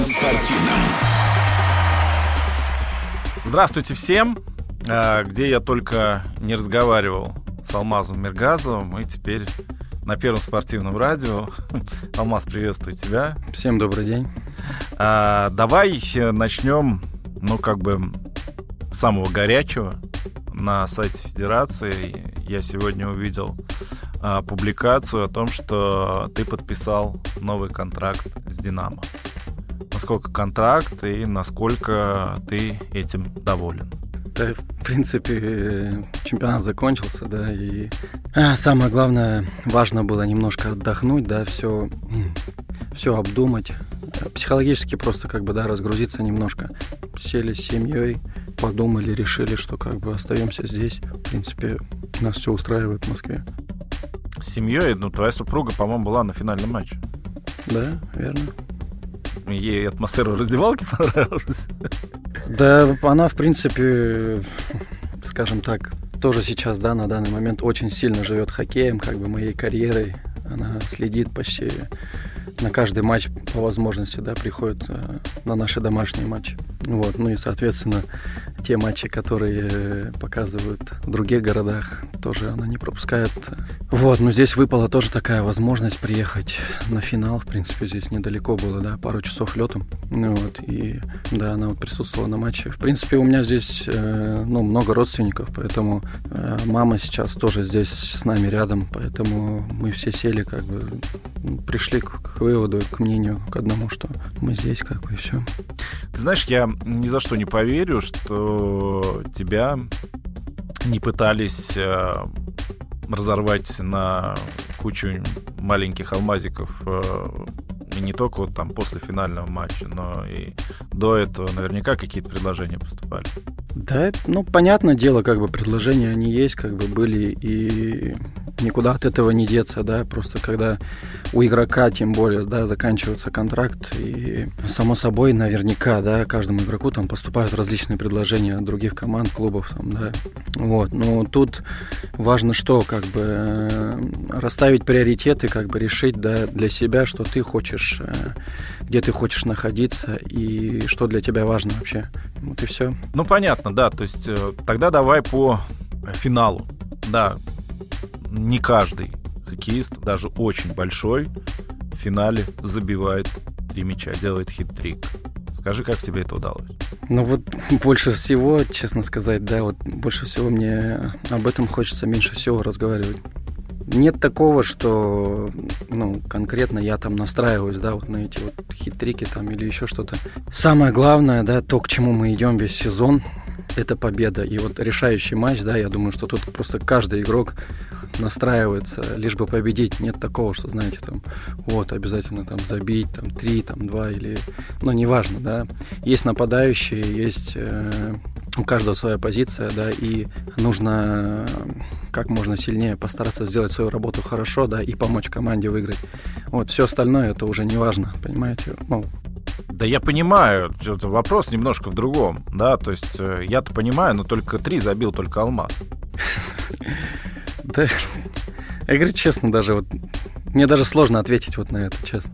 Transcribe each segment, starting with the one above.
первом спортивном. Здравствуйте всем. А, где я только не разговаривал с Алмазом Миргазовым, и теперь на Первом спортивном радио. Алмаз, приветствую тебя. Всем добрый день. А, давай начнем, ну, как бы, с самого горячего. На сайте Федерации я сегодня увидел а, публикацию о том, что ты подписал новый контракт с «Динамо». Насколько контракт и насколько ты этим доволен? Да, в принципе, чемпионат закончился, да, и а, самое главное, важно было немножко отдохнуть, да, все, все обдумать, психологически просто как бы, да, разгрузиться немножко. Сели с семьей, подумали, решили, что как бы остаемся здесь. В принципе, нас все устраивает в Москве. С семьей, ну, твоя супруга, по-моему, была на финальном матче. Да, верно. Ей атмосфера раздевалки понравилась. Да, она, в принципе, скажем так, тоже сейчас, да, на данный момент очень сильно живет хоккеем, как бы моей карьерой. Она следит почти на каждый матч по возможности, да, приходит э, на наши домашние матчи. Вот, ну и, соответственно, те матчи, которые показывают в других городах, тоже она не пропускает. Вот, но здесь выпала тоже такая возможность приехать на финал. В принципе, здесь недалеко было, да, пару часов летом. Ну, вот, и да, она вот присутствовала на матче. В принципе, у меня здесь, э, ну, много родственников, поэтому э, мама сейчас тоже здесь с нами рядом, поэтому мы все сели, как бы, пришли к, к выводу, к мнению, к одному, что мы здесь, как бы, и все. Ты знаешь, я ни за что не поверю, что тебя не пытались э, разорвать на кучу маленьких алмазиков э, и не только вот там после финального матча, но и до этого наверняка какие-то предложения поступали. Да, ну, понятное дело, как бы предложения они есть, как бы были, и никуда от этого не деться, да, просто когда у игрока, тем более, да, заканчивается контракт, и само собой, наверняка, да, каждому игроку там поступают различные предложения от других команд, клубов, там, да, вот, но тут важно что, как бы э, расставить приоритеты, как бы решить, да, для себя, что ты хочешь, э, где ты хочешь находиться и что для тебя важно вообще, вот и все. Ну, понятно, да, то есть э, тогда давай по финалу, да, не каждый хоккеист, даже очень большой, в финале забивает три мяча, делает хит-трик. Скажи, как тебе это удалось? Ну вот больше всего, честно сказать, да, вот больше всего мне об этом хочется меньше всего разговаривать. Нет такого, что, ну, конкретно я там настраиваюсь, да, вот на эти вот хитрики там или еще что-то. Самое главное, да, то, к чему мы идем весь сезон, это победа. И вот решающий матч, да, я думаю, что тут просто каждый игрок настраивается, лишь бы победить. Нет такого, что, знаете, там, вот, обязательно там забить, там, три, там, два или... Ну, неважно, да. Есть нападающие, есть... Э, у каждого своя позиция, да, и нужно как можно сильнее постараться сделать свою работу хорошо, да, и помочь команде выиграть. Вот, все остальное это уже не важно, понимаете? Ну, да я понимаю, вопрос немножко в другом, да, то есть э, я-то понимаю, но только три забил только Алмаз. Да, я говорю честно даже, вот мне даже сложно ответить вот на это, честно.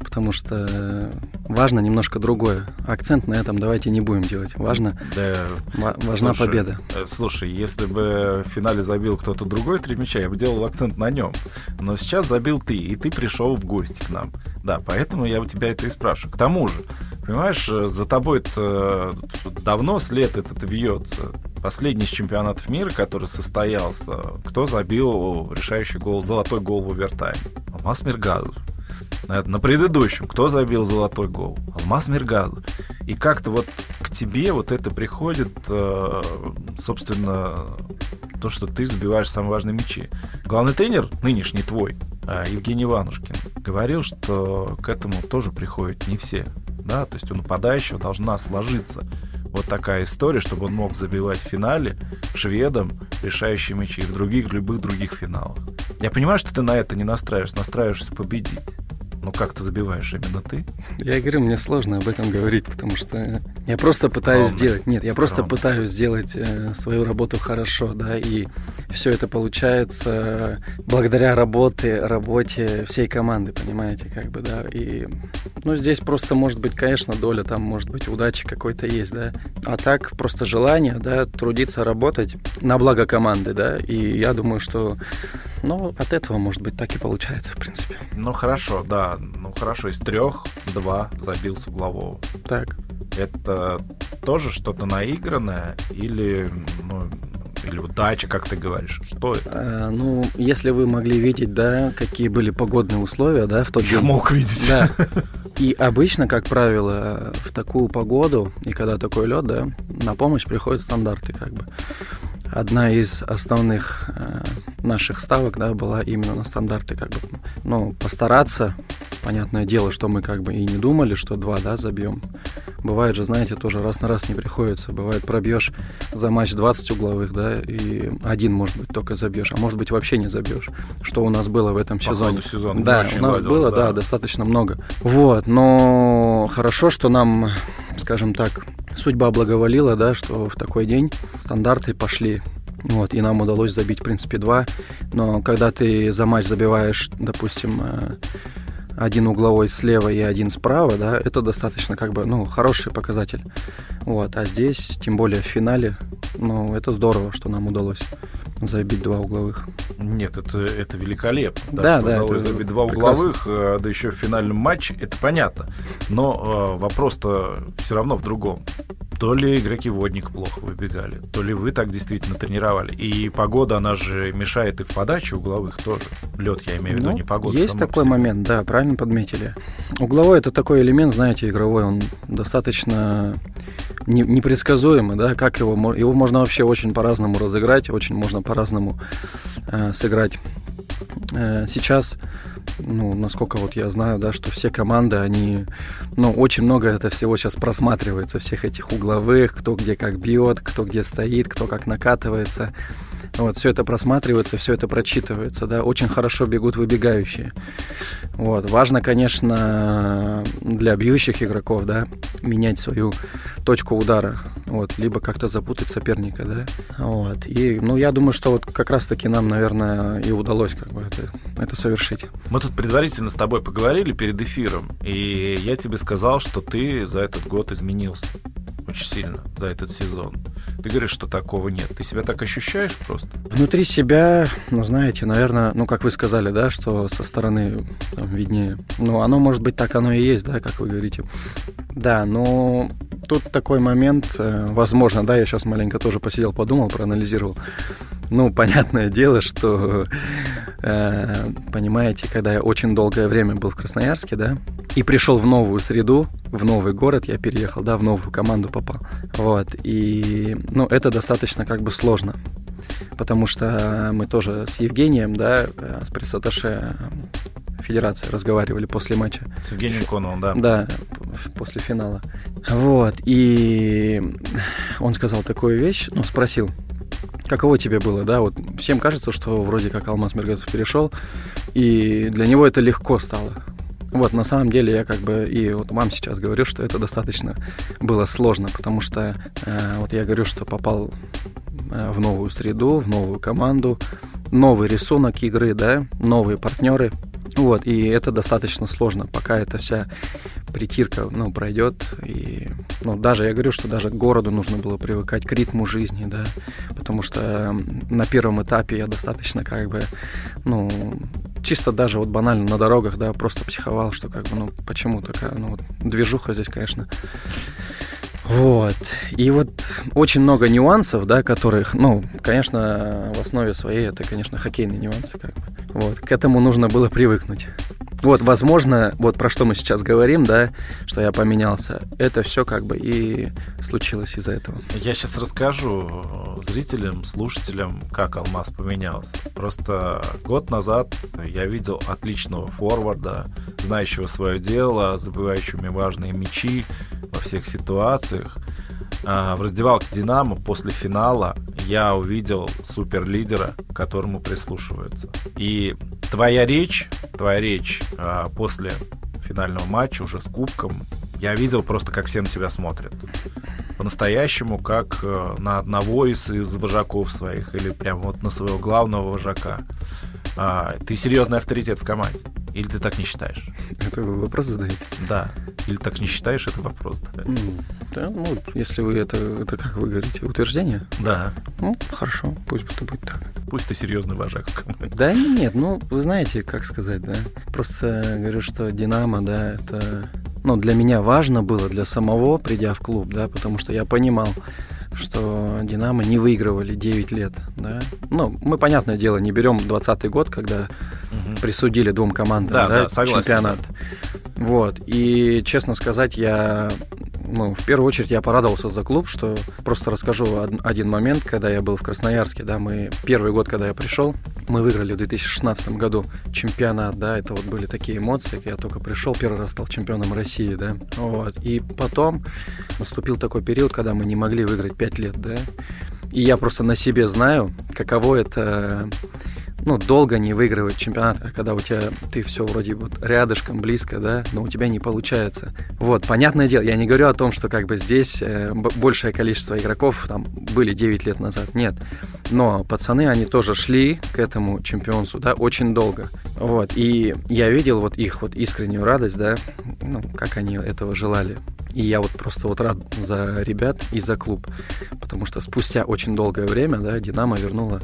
Потому что важно немножко другое. Акцент на этом давайте не будем делать. Важно, да, важна слушай, победа. Э, слушай, если бы в финале забил кто-то другой три мяча, я бы делал акцент на нем. Но сейчас забил ты, и ты пришел в гости к нам. Да, поэтому я у тебя это и спрашиваю. К тому же, понимаешь, э, за тобой -то давно след этот вьется. Последний из чемпионатов мира, который состоялся, кто забил решающий гол, золотой гол в овертайм? Алмаз Миргазов. На предыдущем, кто забил золотой гол? Алмаз Миргазов. И как-то вот к тебе вот это приходит, э, собственно, то, что ты забиваешь самые важные мячи. Главный тренер, нынешний твой, э, Евгений Иванушкин, говорил, что к этому тоже приходят не все. Да? То есть у нападающего должна сложиться вот такая история, чтобы он мог забивать в финале шведам решающие мячи и в других, любых других финалах. Я понимаю, что ты на это не настраиваешься, настраиваешься победить. Но как ты забиваешь именно ты? Я говорю, мне сложно об этом говорить, потому что Я просто пытаюсь сделать, нет, я просто пытаюсь сделать э, свою работу хорошо, да, и все это получается благодаря работе, работе всей команды, понимаете, как бы, да, и, ну, здесь просто может быть, конечно, доля там, может быть, удачи какой-то есть, да, а так просто желание, да, трудиться, работать на благо команды, да, и я думаю, что, ну, от этого, может быть, так и получается, в принципе. Ну, хорошо, да, ну, хорошо, из трех два забил с углового. Так это тоже что-то наигранное или, ну, или удача, как ты говоришь? Что это? А, ну, если вы могли видеть, да, какие были погодные условия, да, в тот Я день. мог видеть. Да. И обычно, как правило, в такую погоду, и когда такой лед, да, на помощь приходят стандарты, как бы. Одна из основных э, наших ставок, да, была именно на стандарты, как бы, ну, постараться Понятное дело, что мы как бы и не думали, что два, да, забьем. Бывает же, знаете, тоже раз на раз не приходится. Бывает, пробьешь за матч 20 угловых, да, и один, может быть, только забьешь, а может быть, вообще не забьешь. Что у нас было в этом По сезоне. сезона. Да, у нас ладил, было, да. да, достаточно много. Вот, но хорошо, что нам, скажем так, судьба благоволила, да, что в такой день стандарты пошли вот, и нам удалось забить, в принципе, два. Но когда ты за матч забиваешь, допустим, э, один угловой слева и один справа, да, это достаточно как бы, ну, хороший показатель. Вот, а здесь, тем более в финале, ну, это здорово, что нам удалось забить два угловых. Нет, это, это великолепно. Да, да, да удалось забить два прекрасно. угловых, э, да еще в финальном матче, это понятно. Но э, вопрос-то все равно в другом то ли игроки водник плохо выбегали, то ли вы так действительно тренировали. И погода, она же мешает и в подаче угловых тоже. Лед, я имею в виду, ну, не погода. Есть такой момент, да, правильно подметили. Угловой это такой элемент, знаете, игровой, он достаточно непредсказуемый, да, как его, его можно вообще очень по-разному разыграть, очень можно по-разному э, сыграть. Э, сейчас ну, насколько вот я знаю, да, что все команды, они, ну, очень много это всего сейчас просматривается, всех этих угловых, кто где как бьет, кто где стоит, кто как накатывается. Вот, все это просматривается, все это прочитывается, да, очень хорошо бегут выбегающие. Вот, важно, конечно, для бьющих игроков, да, менять свою точку удара, вот, либо как-то запутать соперника, да, вот, и, ну, я думаю, что вот как раз-таки нам, наверное, и удалось как бы это, это совершить. Мы тут предварительно с тобой поговорили перед эфиром, и я тебе сказал, что ты за этот год изменился очень сильно за этот сезон. Ты говоришь, что такого нет. Ты себя так ощущаешь просто? Внутри себя, ну, знаете, наверное, ну, как вы сказали, да, что со стороны там, виднее. Ну, оно, может быть, так оно и есть, да, как вы говорите. Да, но тут такой момент, э, возможно, да, я сейчас маленько тоже посидел, подумал, проанализировал. Ну, понятное дело, что, э, понимаете, когда я очень долгое время был в Красноярске, да, и пришел в новую среду, в новый город, я переехал, да, в новую команду попал. Вот, и, ну, это достаточно как бы сложно, потому что мы тоже с Евгением, да, э, с пресс-атташе Федерации разговаривали после матча. С Евгением Коновым, да. Да, после финала. Вот, и он сказал такую вещь, ну, спросил, Каково тебе было, да? Вот всем кажется, что вроде как Алмаз Мергазов перешел, и для него это легко стало. Вот, на самом деле я как бы и вот вам сейчас говорю, что это достаточно было сложно, потому что э, вот я говорю, что попал э, в новую среду, в новую команду, новый рисунок игры, да, новые партнеры. Вот, и это достаточно сложно, пока эта вся притирка, ну, пройдет. И, ну, даже, я говорю, что даже к городу нужно было привыкать, к ритму жизни, да, потому что на первом этапе я достаточно, как бы, ну, чисто даже вот банально на дорогах, да, просто психовал, что, как бы, ну, почему такая, ну, вот, движуха здесь, конечно, вот. И вот очень много нюансов, да, которых, ну, конечно, в основе своей это, конечно, хоккейные нюансы, как бы. Вот. К этому нужно было привыкнуть. Вот, возможно, вот про что мы сейчас говорим, да, что я поменялся, это все как бы и случилось из-за этого. Я сейчас расскажу зрителям, слушателям, как Алмаз поменялся. Просто год назад я видел отличного форварда, знающего свое дело, забывающими важные мячи во всех ситуациях. А, в раздевалке «Динамо» после финала я увидел суперлидера, которому прислушиваются. И твоя речь, твоя речь а, после финального матча уже с кубком, Я видел просто, как все на тебя смотрят. По-настоящему, как э, на одного из, из вожаков своих, или прям вот на своего главного вожака. А, ты серьезный авторитет в команде. Или ты так не считаешь? Это вы вопрос задаете? Да. Или так не считаешь, это вопрос. Да, да ну, если вы это, это, как вы говорите, утверждение? Да. Ну, хорошо, пусть это будет так. Пусть ты серьезный вожак. Да нет, ну, вы знаете, как сказать, да. Просто говорю, что Динамо, да, это ну, для меня важно было, для самого, придя в клуб, да, потому что я понимал, что «Динамо» не выигрывали 9 лет, да. Ну, мы, понятное дело, не берем 20 год, когда угу. присудили двум командам, да, да, да согласен, чемпионат. Да. Вот, и, честно сказать, я ну, в первую очередь я порадовался за клуб, что просто расскажу один момент, когда я был в Красноярске, да, мы первый год, когда я пришел, мы выиграли в 2016 году чемпионат, да, это вот были такие эмоции, я только пришел, первый раз стал чемпионом России, да, вот, и потом наступил такой период, когда мы не могли выиграть 5 лет, да, и я просто на себе знаю, каково это ну, долго не выигрывать чемпионат, а когда у тебя ты все вроде вот рядышком, близко, да, но у тебя не получается. Вот, понятное дело, я не говорю о том, что как бы здесь э, большее количество игроков там были 9 лет назад, нет. Но пацаны, они тоже шли к этому чемпионству, да, очень долго. Вот, и я видел вот их вот искреннюю радость, да, ну, как они этого желали. И я вот просто вот рад за ребят и за клуб, потому что спустя очень долгое время, да, Динамо вернула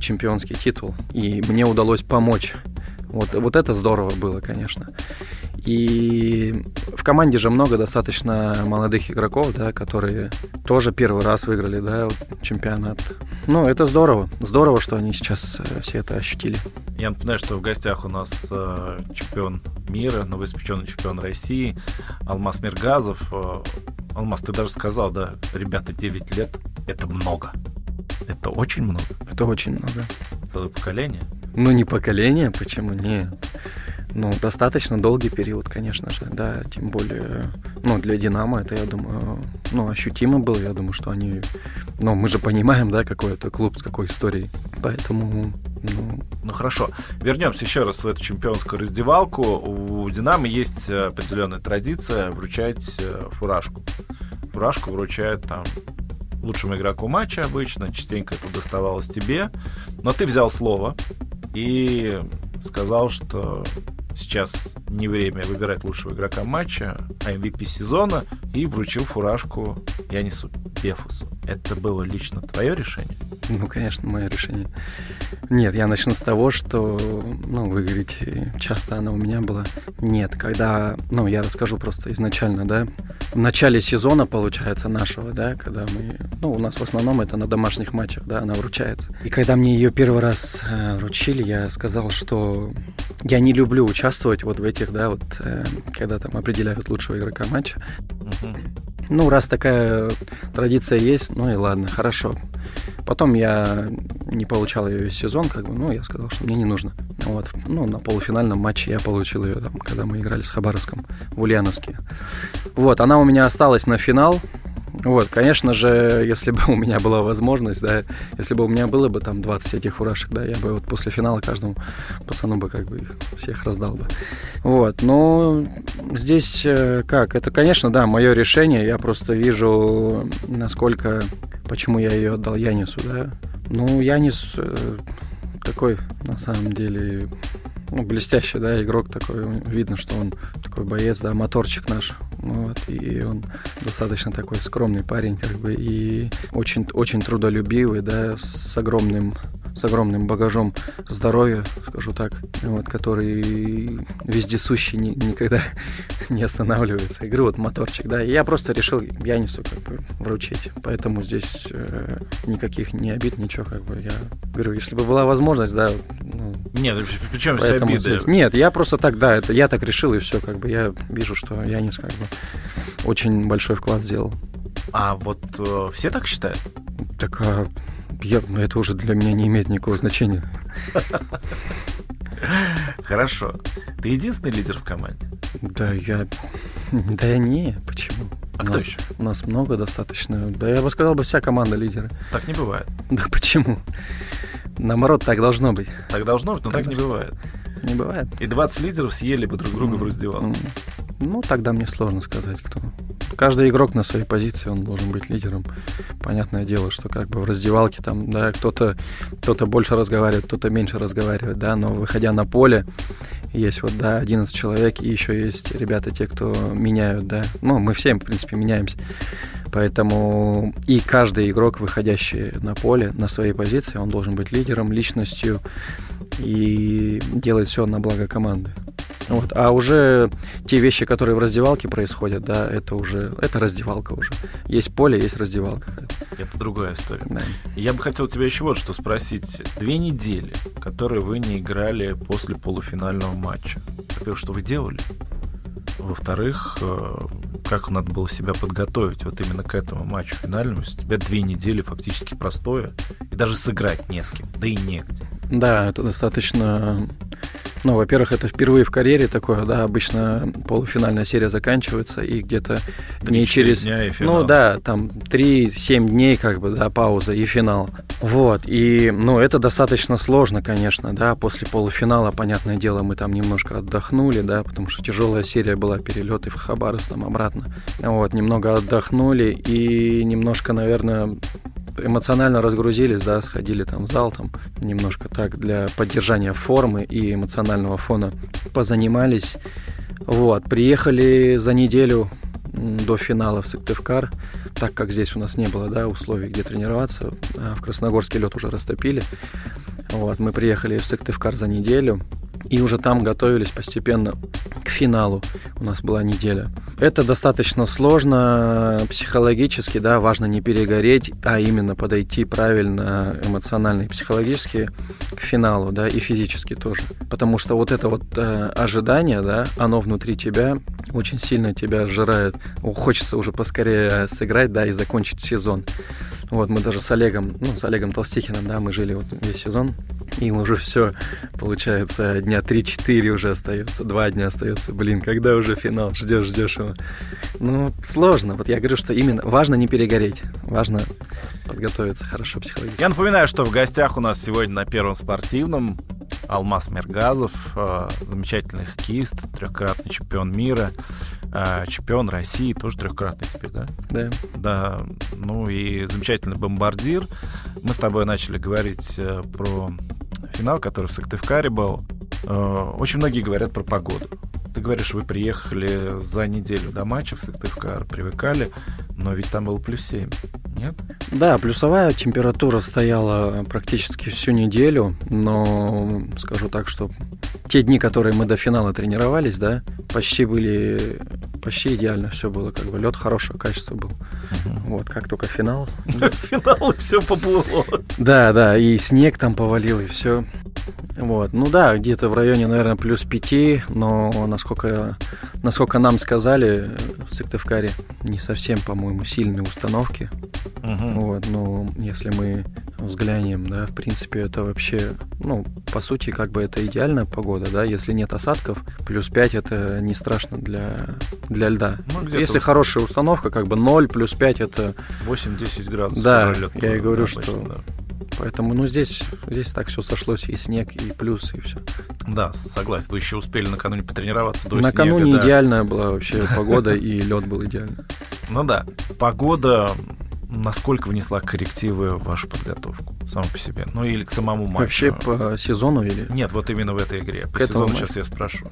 чемпионский титул, и мне удалось помочь. Вот, вот это здорово было, конечно. И в команде же много достаточно молодых игроков, да, которые тоже первый раз выиграли, да, вот, чемпионат. Ну, это здорово. Здорово, что они сейчас э, все это ощутили. Я напоминаю, что в гостях у нас э, чемпион мира, новоиспеченный чемпион России Алмаз Миргазов. Э, Алмаз, ты даже сказал, да, ребята, 9 лет — это много. Это очень много. Это очень много. Целое поколение? Ну, не поколение, почему нет? Ну, достаточно долгий период, конечно же, да, тем более, ну, для Динамо это, я думаю, ну, ощутимо было, я думаю, что они, ну, мы же понимаем, да, какой это клуб, с какой историей, поэтому, ну... Ну, хорошо, вернемся еще раз в эту чемпионскую раздевалку, у Динамо есть определенная традиция вручать э, фуражку, фуражку вручают там лучшему игроку матча обычно, частенько это доставалось тебе, но ты взял слово и сказал, что сейчас не время выбирать лучшего игрока матча, а MVP сезона, и вручил фуражку Янису Бефусу. Это было лично твое решение? Ну, конечно, мое решение. Нет, я начну с того, что, ну, вы говорите, часто она у меня была. Нет, когда, ну, я расскажу просто изначально, да, в начале сезона, получается, нашего, да, когда мы, ну, у нас в основном это на домашних матчах, да, она вручается. И когда мне ее первый раз э, вручили, я сказал, что я не люблю участвовать вот в этих, да, вот, э, когда там определяют лучшего игрока матча. Uh-huh. Ну, раз такая традиция есть, ну и ладно, хорошо. Потом я не получал ее весь сезон, как бы, ну, я сказал, что мне не нужно. Вот, ну, на полуфинальном матче я получил ее, там, когда мы играли с Хабаровском в Ульяновске. Вот, она у меня осталась на финал, вот, конечно же, если бы у меня была возможность, да, если бы у меня было бы там 20 этих фуражек, да, я бы вот после финала каждому пацану бы как бы их всех раздал бы. Вот, но здесь э, как, это, конечно, да, мое решение, я просто вижу, насколько, почему я ее отдал Янису, да. Ну, Янис э, такой, на самом деле, ну, блестящий, да, игрок такой. Видно, что он такой боец, да, моторчик наш. Вот, и он достаточно такой скромный парень, как бы, и очень, очень трудолюбивый, да, с огромным с огромным багажом здоровья, скажу так, вот, который вездесущий, ни, никогда не останавливается. Игры вот моторчик, да. И я просто решил Янису как бы вручить. Поэтому здесь э, никаких не обид, ничего, как бы я говорю, если бы была возможность, да. Ну, Нет, ну, причем все обиды? Здесь... Нет, я просто так, да, это я так решил, и все, как бы я вижу, что Янис как бы очень большой вклад сделал. А вот э, все так считают? Так а я, это уже для меня не имеет никакого значения. Хорошо. Ты единственный лидер в команде? Да, я... Да я не, почему? А у кто нас, еще? У нас много достаточно. Да я бы сказал, бы вся команда лидеры. Так не бывает. Да почему? Наоборот, так должно быть. Так должно быть, но так, так не бывает. Не бывает. И 20 лидеров съели бы друг друга mm. в раздевалке. Mm. Ну, тогда мне сложно сказать, кто. Каждый игрок на своей позиции, он должен быть лидером. Понятное дело, что как бы в раздевалке там, да, кто-то кто больше разговаривает, кто-то меньше разговаривает, да, но выходя на поле, есть вот, да, 11 человек, и еще есть ребята, те, кто меняют, да. Ну, мы все, в принципе, меняемся. Поэтому и каждый игрок, выходящий на поле, на своей позиции, он должен быть лидером, личностью и делать все на благо команды. Вот. А уже те вещи, которые в раздевалке происходят, да, это уже это раздевалка уже. Есть поле, есть раздевалка. Это другая история. Да. Я бы хотел тебя еще вот что спросить. Две недели, которые вы не играли после полуфинального матча. Во-первых, что вы делали? Во-вторых, э, как надо было себя подготовить вот именно к этому матчу финальному. У тебя две недели фактически простое, и даже сыграть не с кем, да и негде. Да, это достаточно ну, во-первых, это впервые в карьере такое, да, обычно полуфинальная серия заканчивается, и где-то не через... Дня и финал. Ну, да, там 3-7 дней, как бы, да, пауза и финал. Вот, и, ну, это достаточно сложно, конечно, да, после полуфинала, понятное дело, мы там немножко отдохнули, да, потому что тяжелая серия была, перелеты в Хабаровск, там, обратно. Вот, немного отдохнули и немножко, наверное, эмоционально разгрузились, да, сходили там в зал, там немножко так для поддержания формы и эмоционального фона позанимались. Вот, приехали за неделю до финала в Сыктывкар, так как здесь у нас не было да, условий, где тренироваться. А в Красногорске лед уже растопили. Вот, мы приехали в Сыктывкар за неделю и уже там готовились постепенно к финалу. У нас была неделя. Это достаточно сложно психологически, да, важно не перегореть, а именно подойти правильно эмоционально и психологически к финалу, да, и физически тоже. Потому что вот это вот э, ожидание, да, оно внутри тебя очень сильно тебя сжирает. Хочется уже поскорее сыграть, да, и закончить сезон. Вот, мы даже с Олегом, ну, с Олегом Толстихиным, да, мы жили вот весь сезон, и уже все, получается, дня 3-4 уже остается, два дня остается. Блин, когда уже финал? Ждешь, ждешь его. Ну, сложно. Вот я говорю, что именно важно не перегореть, важно подготовиться хорошо психологически. Я напоминаю, что в гостях у нас сегодня на Первом спортивном Алмаз Мергазов, э, замечательный хоккеист, трехкратный чемпион мира, э, чемпион России, тоже трехкратный теперь, да? Да. Да, ну и замечательный бомбардир. Мы с тобой начали говорить э, про финал, который в Сыктывкаре был. Очень многие говорят про погоду. Ты говоришь, вы приехали за неделю до матча в Сыктывкар, привыкали, но ведь там был плюс 7, нет? Да, плюсовая температура стояла практически всю неделю, но скажу так, что те дни, которые мы до финала тренировались, да, почти были, почти идеально все было, как бы лед хорошего качества был. Угу. Вот, как только финал. Финал, и все поплыло. Да, да, и снег там повалил, и все. Вот. Ну да, где-то в районе, наверное, плюс 5, но насколько, насколько нам сказали в Сыктывкаре, не совсем, по-моему, сильные установки. Угу. Вот, но если мы взглянем, да, в принципе, это вообще, ну, по сути, как бы это идеальная погода, да, если нет осадков, плюс 5 это не страшно для, для льда. Ну, если хорошая установка, как бы 0 плюс 5 это... 8-10 градусов. Да, я и говорю, обычно, что... Да Поэтому, ну, здесь, здесь так все сошлось, и снег, и плюс, и все. Да, согласен. Вы еще успели накануне потренироваться до Накануне снега, да. идеальная была вообще погода, и лед был идеальный. Ну да, погода насколько внесла коррективы в вашу подготовку саму по себе? Ну или к самому матчу? Вообще по сезону или? Нет, вот именно в этой игре. По сезону сейчас я спрошу.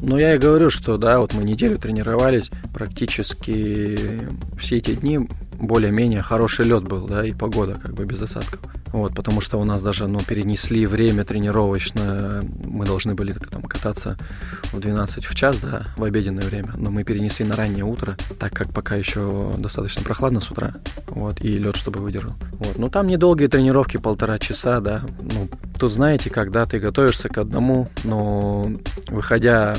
Ну, я и говорю, что да, вот мы неделю тренировались, практически все эти дни более-менее хороший лед был, да, и погода как бы без осадков. Вот, потому что у нас даже, ну, перенесли время тренировочное, мы должны были там кататься в 12 в час, да, в обеденное время, но мы перенесли на раннее утро, так как пока еще достаточно прохладно с утра, вот, и лед чтобы выдержал. Вот, ну, там недолгие тренировки, полтора часа, да, ну, тут знаете, когда ты готовишься к одному, но выходя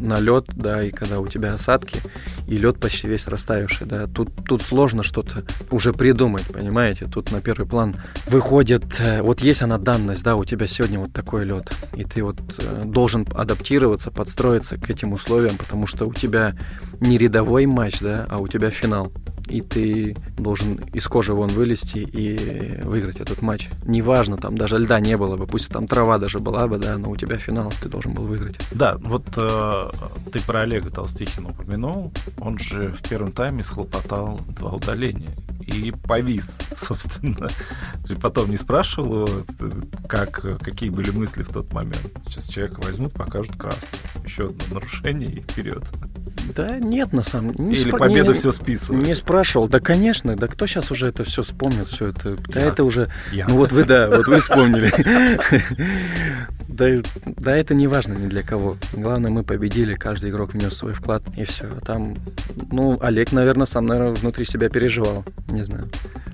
на лед, да, и когда у тебя осадки, и лед почти весь растаявший, да, тут, тут сложно что-то уже придумать, понимаете, тут на первый план выходит, э, вот есть она данность, да, у тебя сегодня вот такой лед, и ты вот э, должен адаптироваться, подстроиться к этим условиям, потому что у тебя не рядовой матч, да, а у тебя финал. И ты должен из кожи вон вылезти и выиграть этот матч. Неважно, там даже льда не было бы, пусть там трава даже была бы, да, но у тебя финал, ты должен был выиграть. Да, вот э, ты про Олега Толстихина упомянул, он же в первом тайме схлопотал два удаления и повис, собственно. Ты потом не спрашивал его, как, какие были мысли в тот момент. Сейчас человека возьмут, покажут красный. Еще одно нарушение и вперед. Да нет, на самом деле. Или спро... победу не, все списывают. Не спрашивал. Да, конечно. Да кто сейчас уже это все вспомнит, все это? Да это уже... Я. Ну вот вы, да, вот вы вспомнили. Да, да, это не важно ни для кого. Главное, мы победили, каждый игрок внес свой вклад, и все. Там, ну, Олег, наверное, сам, наверное, внутри себя переживал. Не знаю.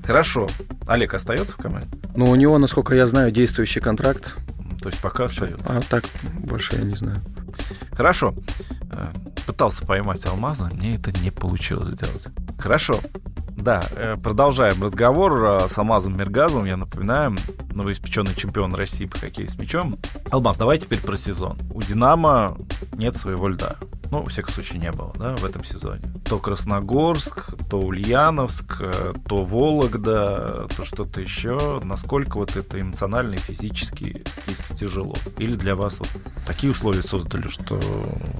Хорошо. Олег остается в команде? Ну, у него, насколько я знаю, действующий контракт. То есть пока остается? А так больше я не знаю. Хорошо. Э, пытался поймать алмаза, мне это не получилось сделать. Хорошо. Да, э, продолжаем разговор э, с Алмазом Мергазовым. Я напоминаю, новоиспеченный чемпион России по хоккею с мячом. Алмаз, давай теперь про сезон. У «Динамо» нет своего льда ну, во всяком случае, не было, да, в этом сезоне. То Красногорск, то Ульяновск, э, то Вологда, то что-то еще. Насколько вот это эмоционально и физически чисто тяжело? Или для вас вот такие условия создали, что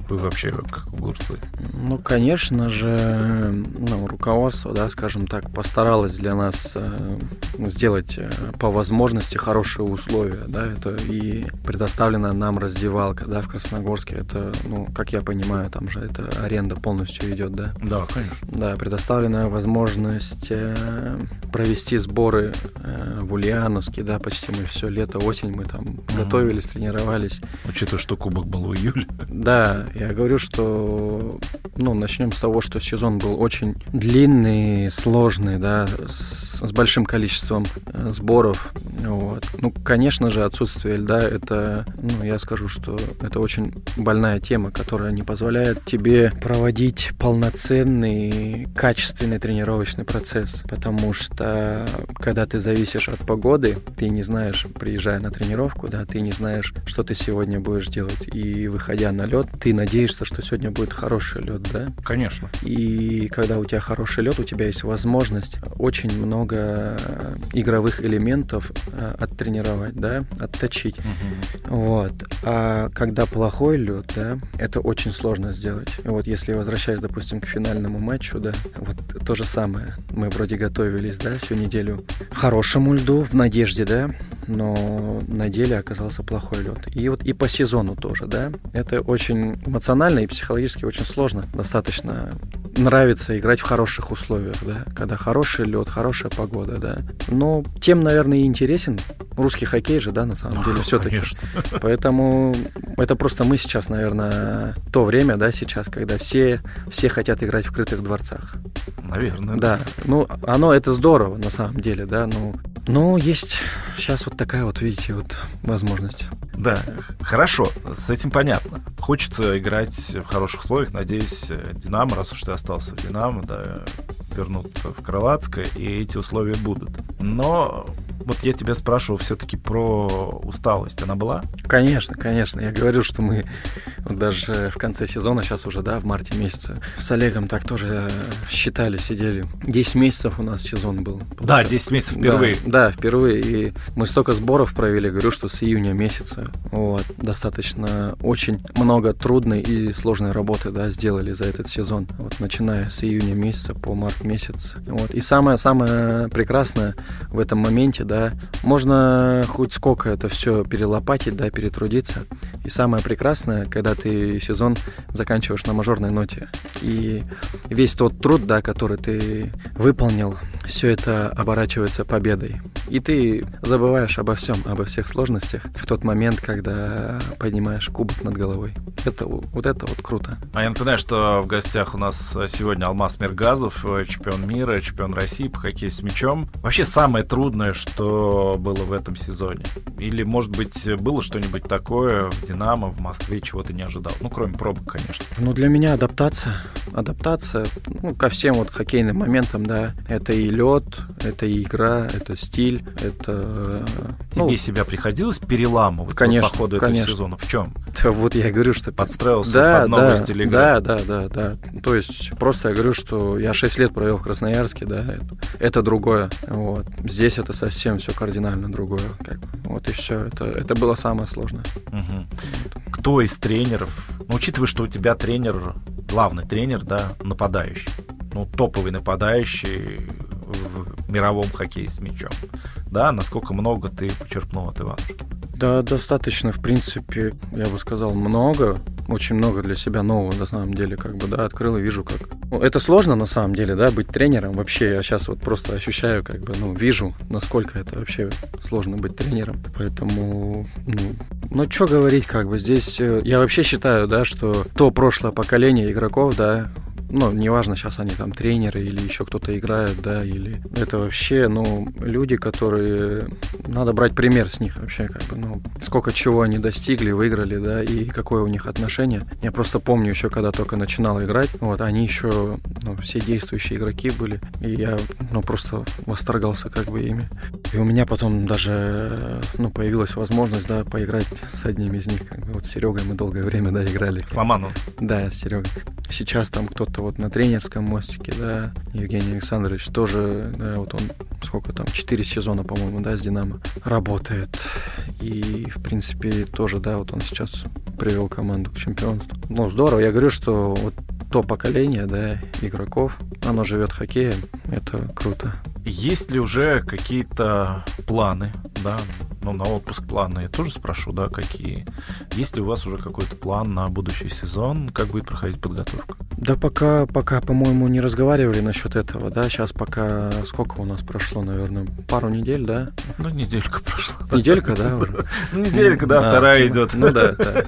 вы вообще как огурцы? Ну, конечно же, ну, руководство, да, скажем так, постаралось для нас э, сделать э, по возможности хорошие условия, да, это и предоставлена нам раздевалка, да, в Красногорске, это, ну, как я понимаю, понимаю, там же это аренда полностью идет, да? Да, конечно. Да, предоставлена возможность э, провести сборы э, в Ульяновске, да, почти мы все лето, осень мы там угу. готовились, тренировались. Учитывая, что кубок был в июле. Да, я говорю, что, ну, начнем с того, что сезон был очень длинный, сложный, да, с, с большим количеством э, сборов, вот. Ну, конечно же, отсутствие льда, это, ну, я скажу, что это очень больная тема, которая не позволяет позволяет тебе проводить полноценный, качественный тренировочный процесс. Потому что, когда ты зависишь от погоды, ты не знаешь, приезжая на тренировку, да, ты не знаешь, что ты сегодня будешь делать. И выходя на лед, ты надеешься, что сегодня будет хороший лед, да? Конечно. И когда у тебя хороший лед, у тебя есть возможность очень много игровых элементов э, оттренировать, да, отточить. Угу. Вот. А когда плохой лед, да, это очень сложно можно сделать. Вот если возвращаясь, допустим, к финальному матчу, да, вот то же самое. Мы вроде готовились, да, всю неделю к хорошему льду, в надежде, да, но на деле оказался плохой лед. И вот и по сезону тоже, да. Это очень эмоционально и психологически очень сложно. Достаточно нравится играть в хороших условиях, да, когда хороший лед, хорошая погода, да. Но тем, наверное, и интересен русский хоккей же, да, на самом деле, все-таки. Поэтому это просто мы сейчас, наверное, то время, да, сейчас, когда все, все хотят играть в крытых дворцах. Наверное. Да. Ну, оно это здорово, на самом деле, да, ну, но есть сейчас вот такая вот, видите, вот возможность. Да, хорошо, с этим понятно. Хочется играть в хороших условиях. Надеюсь, Динамо, раз уж ты остался в Динамо, да, вернут в Крылатское, и эти условия будут. Но вот я тебя спрашивал все-таки про усталость. Она была? Конечно, конечно. Я говорю, что мы вот даже в конце сезона, сейчас уже, да, в марте месяце, с Олегом так тоже считали, сидели. 10 месяцев у нас сезон был. Получается. Да, 10 месяцев впервые. Да, да, впервые. И мы столько сборов провели, говорю, что с июня месяца. Вот, достаточно очень много трудной и сложной работы, да, сделали за этот сезон. Вот, начиная с июня месяца по март месяц. Вот. И самое-самое прекрасное в этом моменте, да, можно хоть сколько это все перелопатить, да, перетрудиться. И самое прекрасное, когда ты сезон заканчиваешь на мажорной ноте. И весь тот труд, да, который ты выполнил, все это оборачивается победой. И ты забываешь обо всем, обо всех сложностях в тот момент, когда поднимаешь кубок над головой. Это вот это вот круто. А я напоминаю, что в гостях у нас сегодня Алмаз Миргазов, чемпион мира, чемпион России по хоккею с мячом. Вообще самое трудное, что было в этом сезоне? Или, может быть, было что-нибудь такое в «Динамо», в Москве, чего ты не ожидал? Ну, кроме пробок, конечно. Ну, для меня адаптация. Адаптация ну, ко всем вот хоккейным моментам, да. Это и лед, это и игра, это стиль, это... Тебе ну, себя приходилось переламывать конечно, по ходу конечно. этого сезона? В чем? Да, вот я говорю, что... Подстроился да, под новый да, стиль игры? Да, да, да, да. То есть просто я говорю, что я 6 лет провел в Красноярске, да, это, это другое. Вот. Здесь это совсем все кардинально другое. Как, вот и все. Это, это было самое сложное. Угу. Кто из тренеров, ну, учитывая, что у тебя тренер, главный тренер, да, нападающий, ну, топовый нападающий в мировом хоккее с мячом, да, насколько много ты почерпнул от Иванушки? Да, достаточно, в принципе, я бы сказал, много. Очень много для себя нового, на самом деле, как бы, да, открыл и вижу, как... Ну, это сложно, на самом деле, да, быть тренером. Вообще, я сейчас вот просто ощущаю, как бы, ну, вижу, насколько это вообще сложно быть тренером. Поэтому, ну, ну, что говорить, как бы, здесь... Э, я вообще считаю, да, что то прошлое поколение игроков, да, ну, неважно, сейчас они там тренеры или еще кто-то играет, да, или это вообще, ну, люди, которые, надо брать пример с них вообще, как бы, ну, сколько чего они достигли, выиграли, да, и какое у них отношение. Я просто помню еще, когда только начинал играть, вот, они еще, ну, все действующие игроки были, и я, ну, просто восторгался как бы ими. И у меня потом даже, ну, появилась возможность, да, поиграть с одним из них, как бы, вот с Серегой мы долгое время, да, играли. С Ломаном? Да, с Серегой. Сейчас там кто-то вот на тренерском мостике, да, Евгений Александрович тоже, да, вот он сколько там, 4 сезона, по-моему, да, с Динамо работает. И, в принципе, тоже, да, вот он сейчас привел команду к чемпионству. Ну, здорово. Я говорю, что вот то поколение, да, игроков, оно живет хоккеем, это круто. Есть ли уже какие-то планы, да, ну, на отпуск планы я тоже спрошу, да, какие? Есть ли у вас уже какой-то план на будущий сезон? Как будет проходить подготовка? Да пока, пока, по-моему, не разговаривали насчет этого, да, сейчас пока, сколько у нас прошло, наверное, пару недель, да? Ну, неделька прошла. Неделька, да, Ну, неделька, да, вторая идет. Ну, да, да.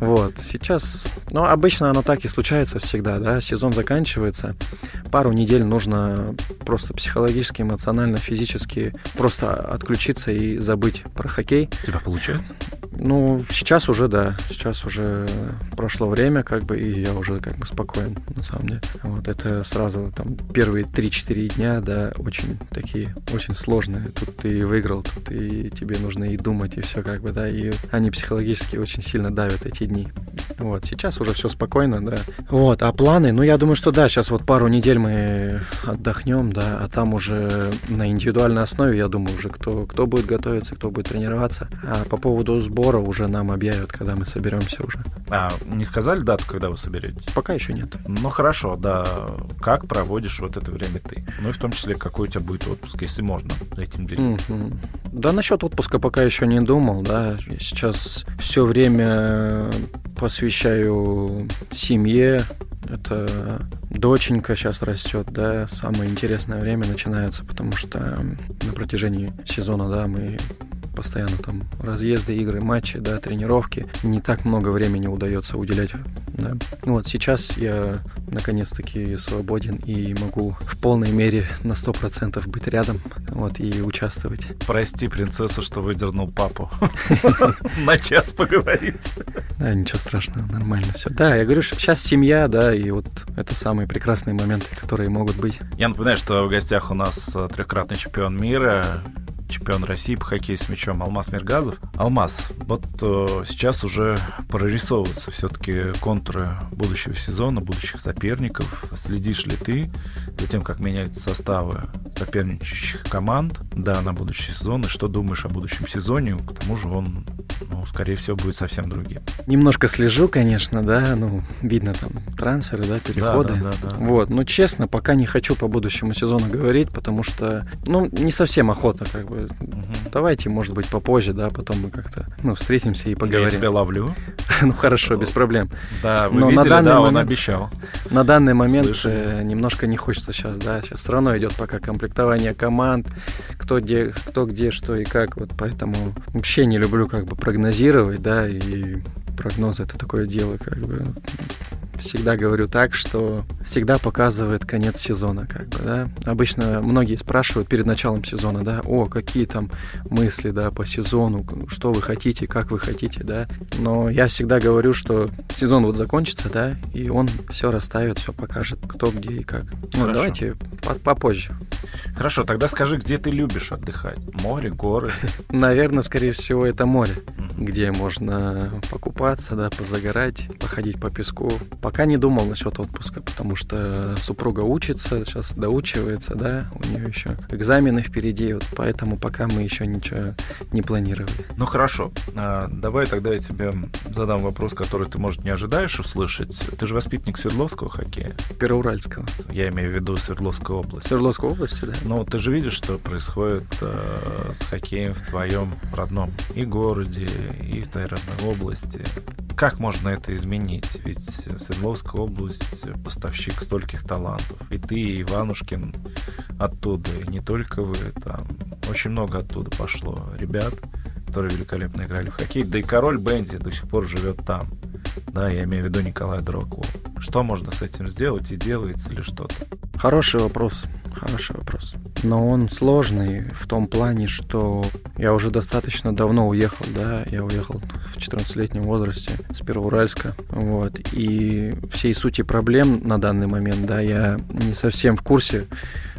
Вот, сейчас, ну, обычно оно так и случается всегда, да, сезон заканчивается, пару недель нужно просто психологически, эмоционально, физически просто отключиться и забыть про хоккей. У тебя получается? Ну, сейчас уже, да. Сейчас уже прошло время, как бы, и я уже как бы спокоен, на самом деле. Вот это сразу там первые 3-4 дня, да, очень такие, очень сложные. Тут ты выиграл, тут и тебе нужно и думать, и все как бы, да, и они психологически очень сильно давят эти дни. Вот, сейчас уже все спокойно, да. Вот, а планы, ну, я думаю, что да, сейчас вот пару недель мы отдохнем, да, а там уже на индивидуальной основе, я думаю, уже кто, кто будет готовиться, кто будет тренироваться. А по поводу сбора уже нам объявят, когда мы соберемся уже. А, не сказали дату, когда вы соберетесь? Пока еще нет. Ну, хорошо, да. Как проводишь вот это время ты? Ну, и в том числе, какой у тебя будет отпуск, если можно этим делиться? Mm-hmm. Да, насчет отпуска пока еще не думал, да. Сейчас все время посвящаю семье, это доченька сейчас растет, да, самое интересное время начинается, потому что на протяжении сезона, да, мы постоянно там разъезды, игры, матчи, да, тренировки. Не так много времени удается уделять. Да. Вот сейчас я наконец-таки свободен и могу в полной мере на сто процентов быть рядом вот, и участвовать. Прости, принцесса, что выдернул папу. На час поговорить. Да, ничего страшного, нормально все. Да, я говорю, сейчас семья, да, и вот это самые прекрасные моменты, которые могут быть. Я напоминаю, что в гостях у нас э, трехкратный чемпион мира, чемпион России по хоккею с мячом Алмаз Миргазов. Алмаз, вот э, сейчас уже прорисовываются все-таки контуры будущего сезона, будущих соперников. Следишь ли ты за тем, как меняются составы соперничающих команд, да, на будущий сезон, и что думаешь о будущем сезоне? К тому же он, ну, скорее всего, будет совсем другим. Немножко слежу, конечно, да, ну, видно там трансферы, да, переходы. Да, да, да, да. Вот, но честно, пока не хочу по будущему сезону говорить, потому что, ну, не совсем охота, как бы, Угу. Давайте, может быть, попозже, да, потом мы как-то ну, встретимся и поговорим. Я тебя ловлю. ну хорошо, без проблем. Да, вы Но видели, на данный да, момент, он обещал. На данный момент Слышали. немножко не хочется сейчас, да, сейчас все равно идет пока комплектование команд, кто где, кто где, что и как, вот поэтому вообще не люблю как бы прогнозировать, да, и прогнозы это такое дело, как бы всегда говорю так, что всегда показывает конец сезона, как бы, да. Обычно многие спрашивают перед началом сезона, да, о, какие там мысли, да, по сезону, что вы хотите, как вы хотите, да. Но я всегда говорю, что сезон вот закончится, да, и он все расставит, все покажет, кто где и как. Ну, давайте попозже. Хорошо, тогда скажи, где ты любишь отдыхать? Море, горы? Наверное, скорее всего, это море, где можно покупаться, да, позагорать, походить по песку. Пока не думал насчет отпуска, потому что супруга учится, сейчас доучивается, да, у нее еще экзамены впереди, вот поэтому пока мы еще ничего не планировали. Ну хорошо, а, давай тогда я тебе задам вопрос, который ты, может, не ожидаешь услышать. Ты же воспитанник Свердловского хоккея? Первоуральского. Я имею в виду Свердловскую область. Свердловской области, да. Ну, ты же видишь, что происходит э, с хоккеем в твоем родном и городе, и в твоей родной области. Как можно это изменить? Ведь Свердловская область поставщик стольких талантов. И ты, и Иванушкин оттуда, и не только вы. Там очень много оттуда пошло ребят, которые великолепно играли в хоккей. Да и король Бенди до сих пор живет там. Да, я имею в виду Николая Дуракова. Что можно с этим сделать и делается ли что-то? Хороший вопрос. Хороший вопрос. Но он сложный в том плане, что я уже достаточно давно уехал, да, я уехал в 14-летнем возрасте с Первоуральска, вот, и всей сути проблем на данный момент, да, я не совсем в курсе,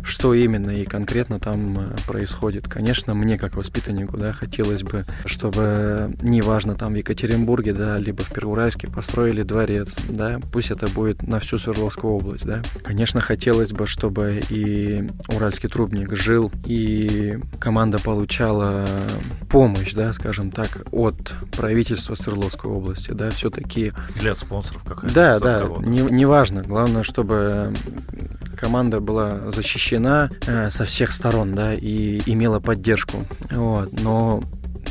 что именно и конкретно там э, происходит. Конечно, мне как воспитаннику, да, хотелось бы, чтобы неважно там в Екатеринбурге, да, либо в Первоуральске построили дворец, да, пусть это будет на всю Свердловскую область, да. Конечно, хотелось бы, чтобы и Уральский трубник жил, и команда получала помощь, да, скажем так, от правительства Свердловской области, да, все-таки... Или от спонсоров какая-то. Да, да, не, не важно. Главное, чтобы команда была защищена э, со всех сторон, да, и имела поддержку. Вот. Но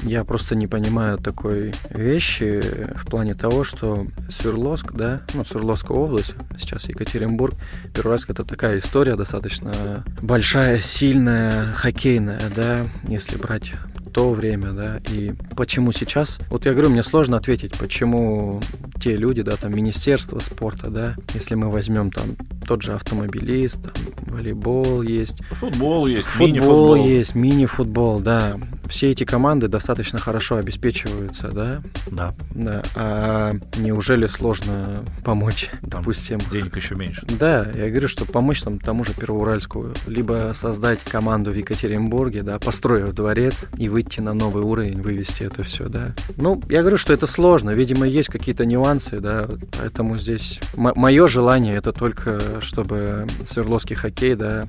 я просто не понимаю такой вещи в плане того, что Свердловск, да, ну, Свердловская область, сейчас Екатеринбург, Первоуральск, это такая история достаточно большая, сильная, хоккейная, да, если брать то время, да, и почему сейчас, вот я говорю, мне сложно ответить, почему те люди, да, там, Министерство спорта, да, если мы возьмем там тот же автомобилист, там, волейбол есть. Футбол есть, футбол мини-футбол. есть, мини-футбол, да. Все эти команды достаточно хорошо обеспечиваются, да? Да. Да. А неужели сложно помочь, там допустим? Денег еще меньше. Да, я говорю, что помочь там тому же Первоуральскую, либо создать команду в Екатеринбурге, да, построив дворец и выйти на новый уровень, вывести это все, да. Ну, я говорю, что это сложно, видимо, есть какие-то нюансы, да, поэтому здесь мое желание это только, чтобы Свердловский хоккей, да,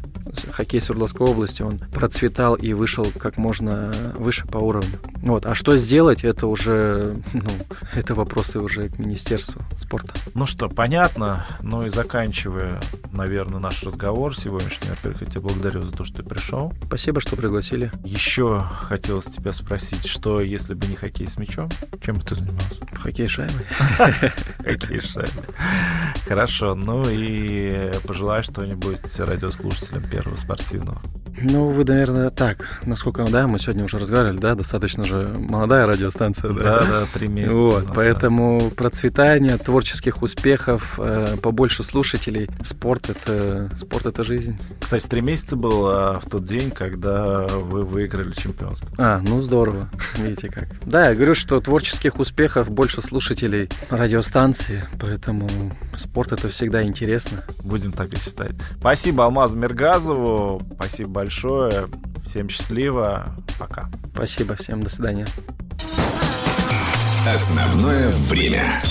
хоккей Свердловской области, он процветал и вышел как можно выше по уровню. Вот. А что сделать, это уже, ну, это вопросы уже к Министерству спорта. Ну что, понятно. Ну и заканчивая, наверное, наш разговор сегодняшний, во-первых, я тебя благодарю за то, что ты пришел. Спасибо, что пригласили. Еще хотелось тебя спросить, что если бы не хоккей с мячом, чем бы ты занимался? Хоккей с шайбой. Хоккей с шайбой. Хорошо, ну и пожелаю что-нибудь радиослушателям первого спортивного. Ну, вы, наверное, так, насколько, да, мы сегодня уже разговаривали, да, достаточно же молодая радиостанция, да? Да, да, три месяца. Вот, да, поэтому да. процветание, творческих успехов, э, побольше слушателей. Спорт это, спорт это жизнь. Кстати, три месяца было в тот день, когда вы выиграли чемпионство. А, ну здорово, видите как. Да, я говорю, что творческих успехов, больше слушателей радиостанции, поэтому спорт это всегда интересно. Будем так и считать. Спасибо Алмазу Мергазову, спасибо большое большое. Всем счастливо. Пока. Спасибо всем. До свидания. Основное время.